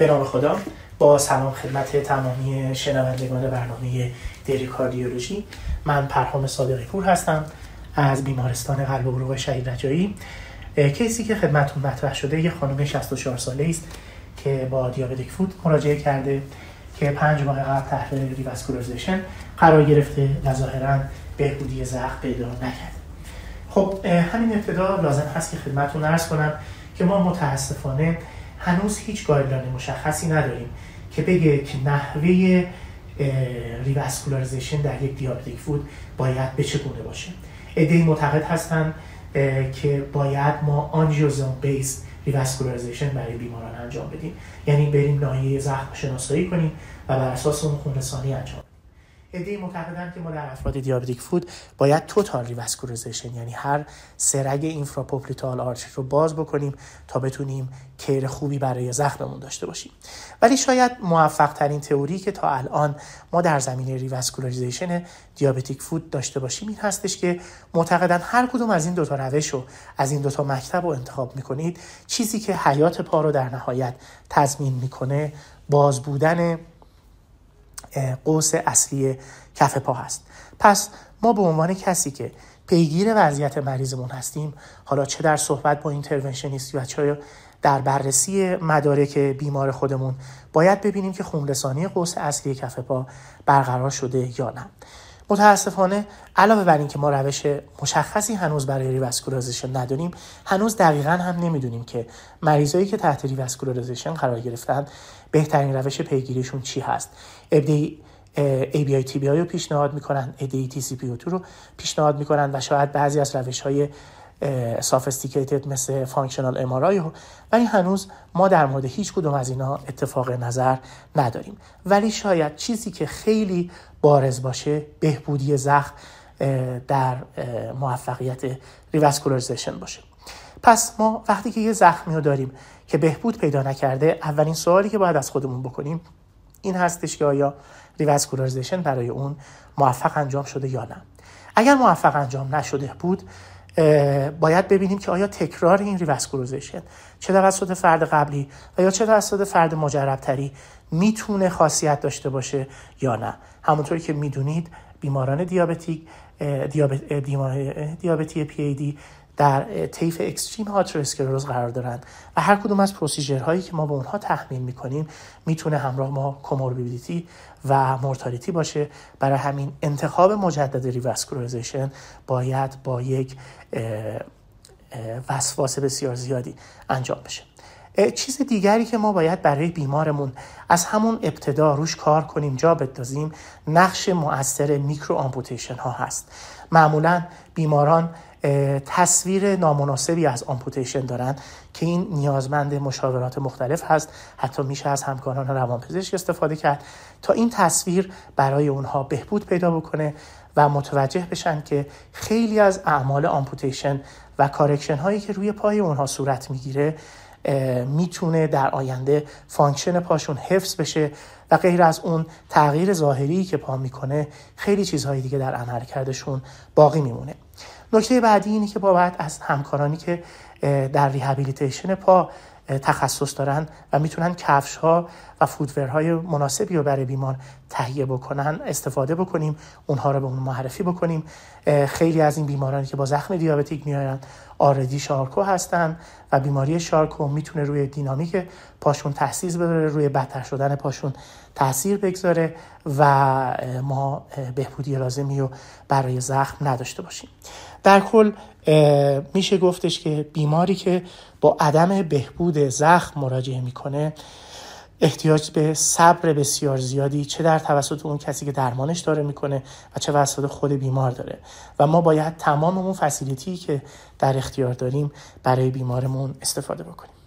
به نام خدا با سلام خدمت تمامی شنوندگان برنامه Daily Cardiology من پرهام صادقی پور هستم از بیمارستان قلب و عروق شهید رجایی case ی که خدمتون مطرح شده یه خانم 64 ساله است که با diabetic foot مراجعه کرده که پنج ماه قبل تحت revascularization قرار گرفته و ظاهرا بهبودی زخم پیدا نکرده. خب همین ابتدا لازم هست که خدمتون عرض کنم که ما متاسفانه هنوز هیچ guideline مشخصی نداریم که بگه که نحوه revascularization در یک diabetic foot باید به چگونه باشه. عده‌ای معتقد هستن که باید ما angiosome based revascularization برای بیماران انجام بدیم. یعنی بریم ناحیه زخم شناسایی کنیم و بر اساس اون خونرسانی انجام عده‌ای معتقدن که ما در افراد diabetic foot باید total revascularization یعنی هر سه رگ infrapopliteal arch رو باز بکنیم تا بتونیم cure خوبی برای زخممون داشته باشیم. ولی شاید موفق ترین تئوری که تا الان ما در زمینه revascularization diabetic foot داشته باشیم این هستش که معتقدن هر کدوم از این دوتا روش رو از این دوتا مکتب رو انتخاب می‌کنید چیزی که حیات پا رو در نهایت تضمین می‌کنه باز بودن قوس اصلی کف پا هست. پس ما به عنوان کسی که پیگیر وضعیت مریضمون هستیم حالا چه در صحبت با interventionist یا چه در بررسی مدارک بیمار خودمون باید ببینیم که خونرسانی قوس اصلی کف پا برقرار شده یا نه. متاسفانه علاوه بر اینکه ما روش مشخصی هنوز برای revascularization نداریم هنوز دقیقا هم نمی‌دونیم که مریضایی که تحت revascularization قرار گرفتن بهترین روش پیگیریشون چی هست. ابدی ABI TBI رو پیشنهاد می‌کنن ADI TCPO2 رو پیشنهاد می‌کنن و شاید بعضی از روش های sophisticated مثل functional MRI ولی هنوز ما در مورد هیچ کدوم از اینا اتفاق نظر نداریم. ولی شاید چیزی که خیلی بارز باشه بهبودی زخم در موفقیت revascularization باشه. پس ما وقتی که یه زخمی رو داریم که بهبود پیدا نکرده اولین سوالی که باید از خودمون بکنیم این هستش که آیا revascularization برای اون موفق انجام شده یا نه. اگر موفق انجام نشده بود باید ببینیم که آیا تکرار این revascularization چه توسط فرد قبلی و یا چه توسط فرد مجربتری می‌تونه خاصیت داشته باشه یا نه. همونطوری که می‌دونید بیماران diabetic دیابتی پی ای دی در طیف extreme آترواسکلروز قرار دارند و هر کدوم از procedure هایی که ما به اونها تحمیل می‌کنیم می‌تونه همراه با comorbidity و mortality باشه. برای همین انتخاب مجدد revascularization باید با یک وسواس بسیار زیادی انجام بشه. چیز دیگری که ما باید برای بیمارمون از همون ابتدا روش کار کنیم جا بندازیم نقش مؤثر minor amputation ها هست. معمولا بیماران تصویر نامناسبی از amputation دارن که این نیازمند مشاورات مختلف هست. حتی میشه از همکاران روانپزشک استفاده کرد تا این تصویر برای اونها بهبود پیدا بکنه و متوجه بشن که خیلی از اعمال amputation و correction هایی که روی پای اونها صورت می‌گیره می‌تونه در آینده function پاشون حفظ بشه و غیر از اون تغییر ظاهری که پا می‌کنه خیلی چیزهای دیگه در عملکردشون باقی میمونه. نکته بعدی اینه که باید از همکارانی که در rehabilitation پا تخصص دارن و می‌تونن کفش ها و های مناسبی رو برای بیمار تهیه بکنن استفاده بکنیم اونها رو به اون معرفی بکنیم. خیلی از این بیمارانی که با زخم diabetic میان already شارکو هستن و بیماری شارکو می‌تونه روی دینامیک پاشون تحسیز بذاره روی بدتر شدن پاشون تاثیر بگذاره و ما بهبودی لازمی رو برای زخم نداشته باشیم. در کل میشه گفتش که بیماری که با عدم بهبود زخم مراجعه می‌کنه احتیاج به صبر بسیار زیادی چه در توسط اون کسی که درمانش داره می‌کنه و چه توسط خود بیمار داره. و ما باید تمام اون فسیلیتی که در اختیار داریم برای بیمارمون استفاده بکنیم.